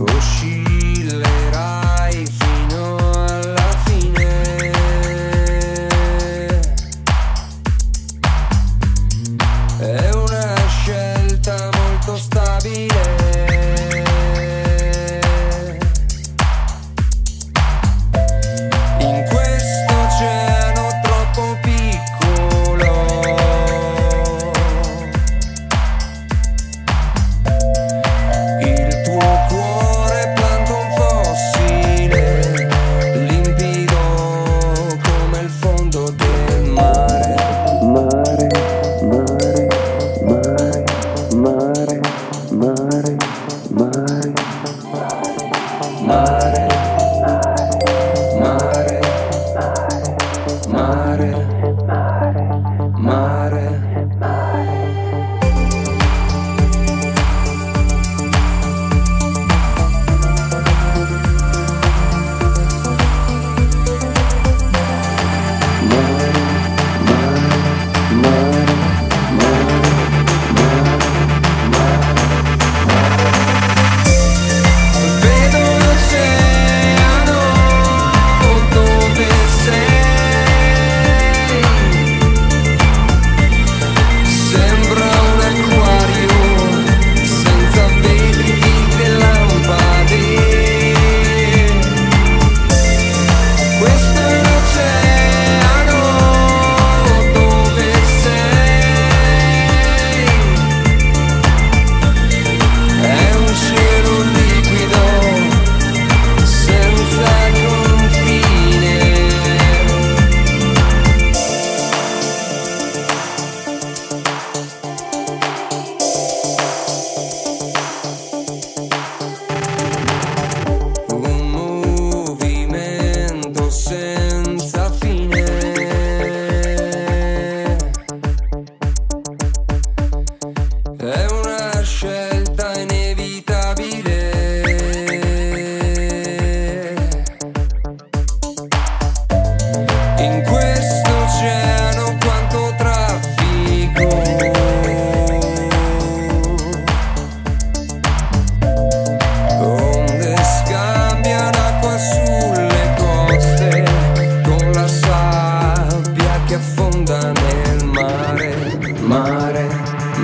Oh, she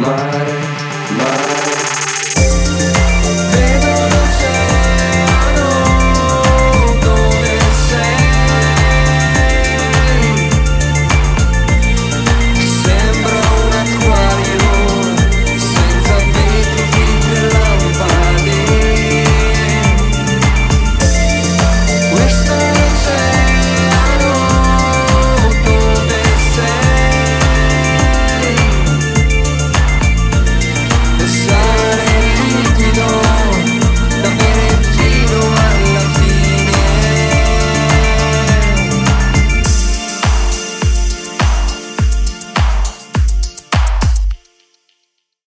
mine.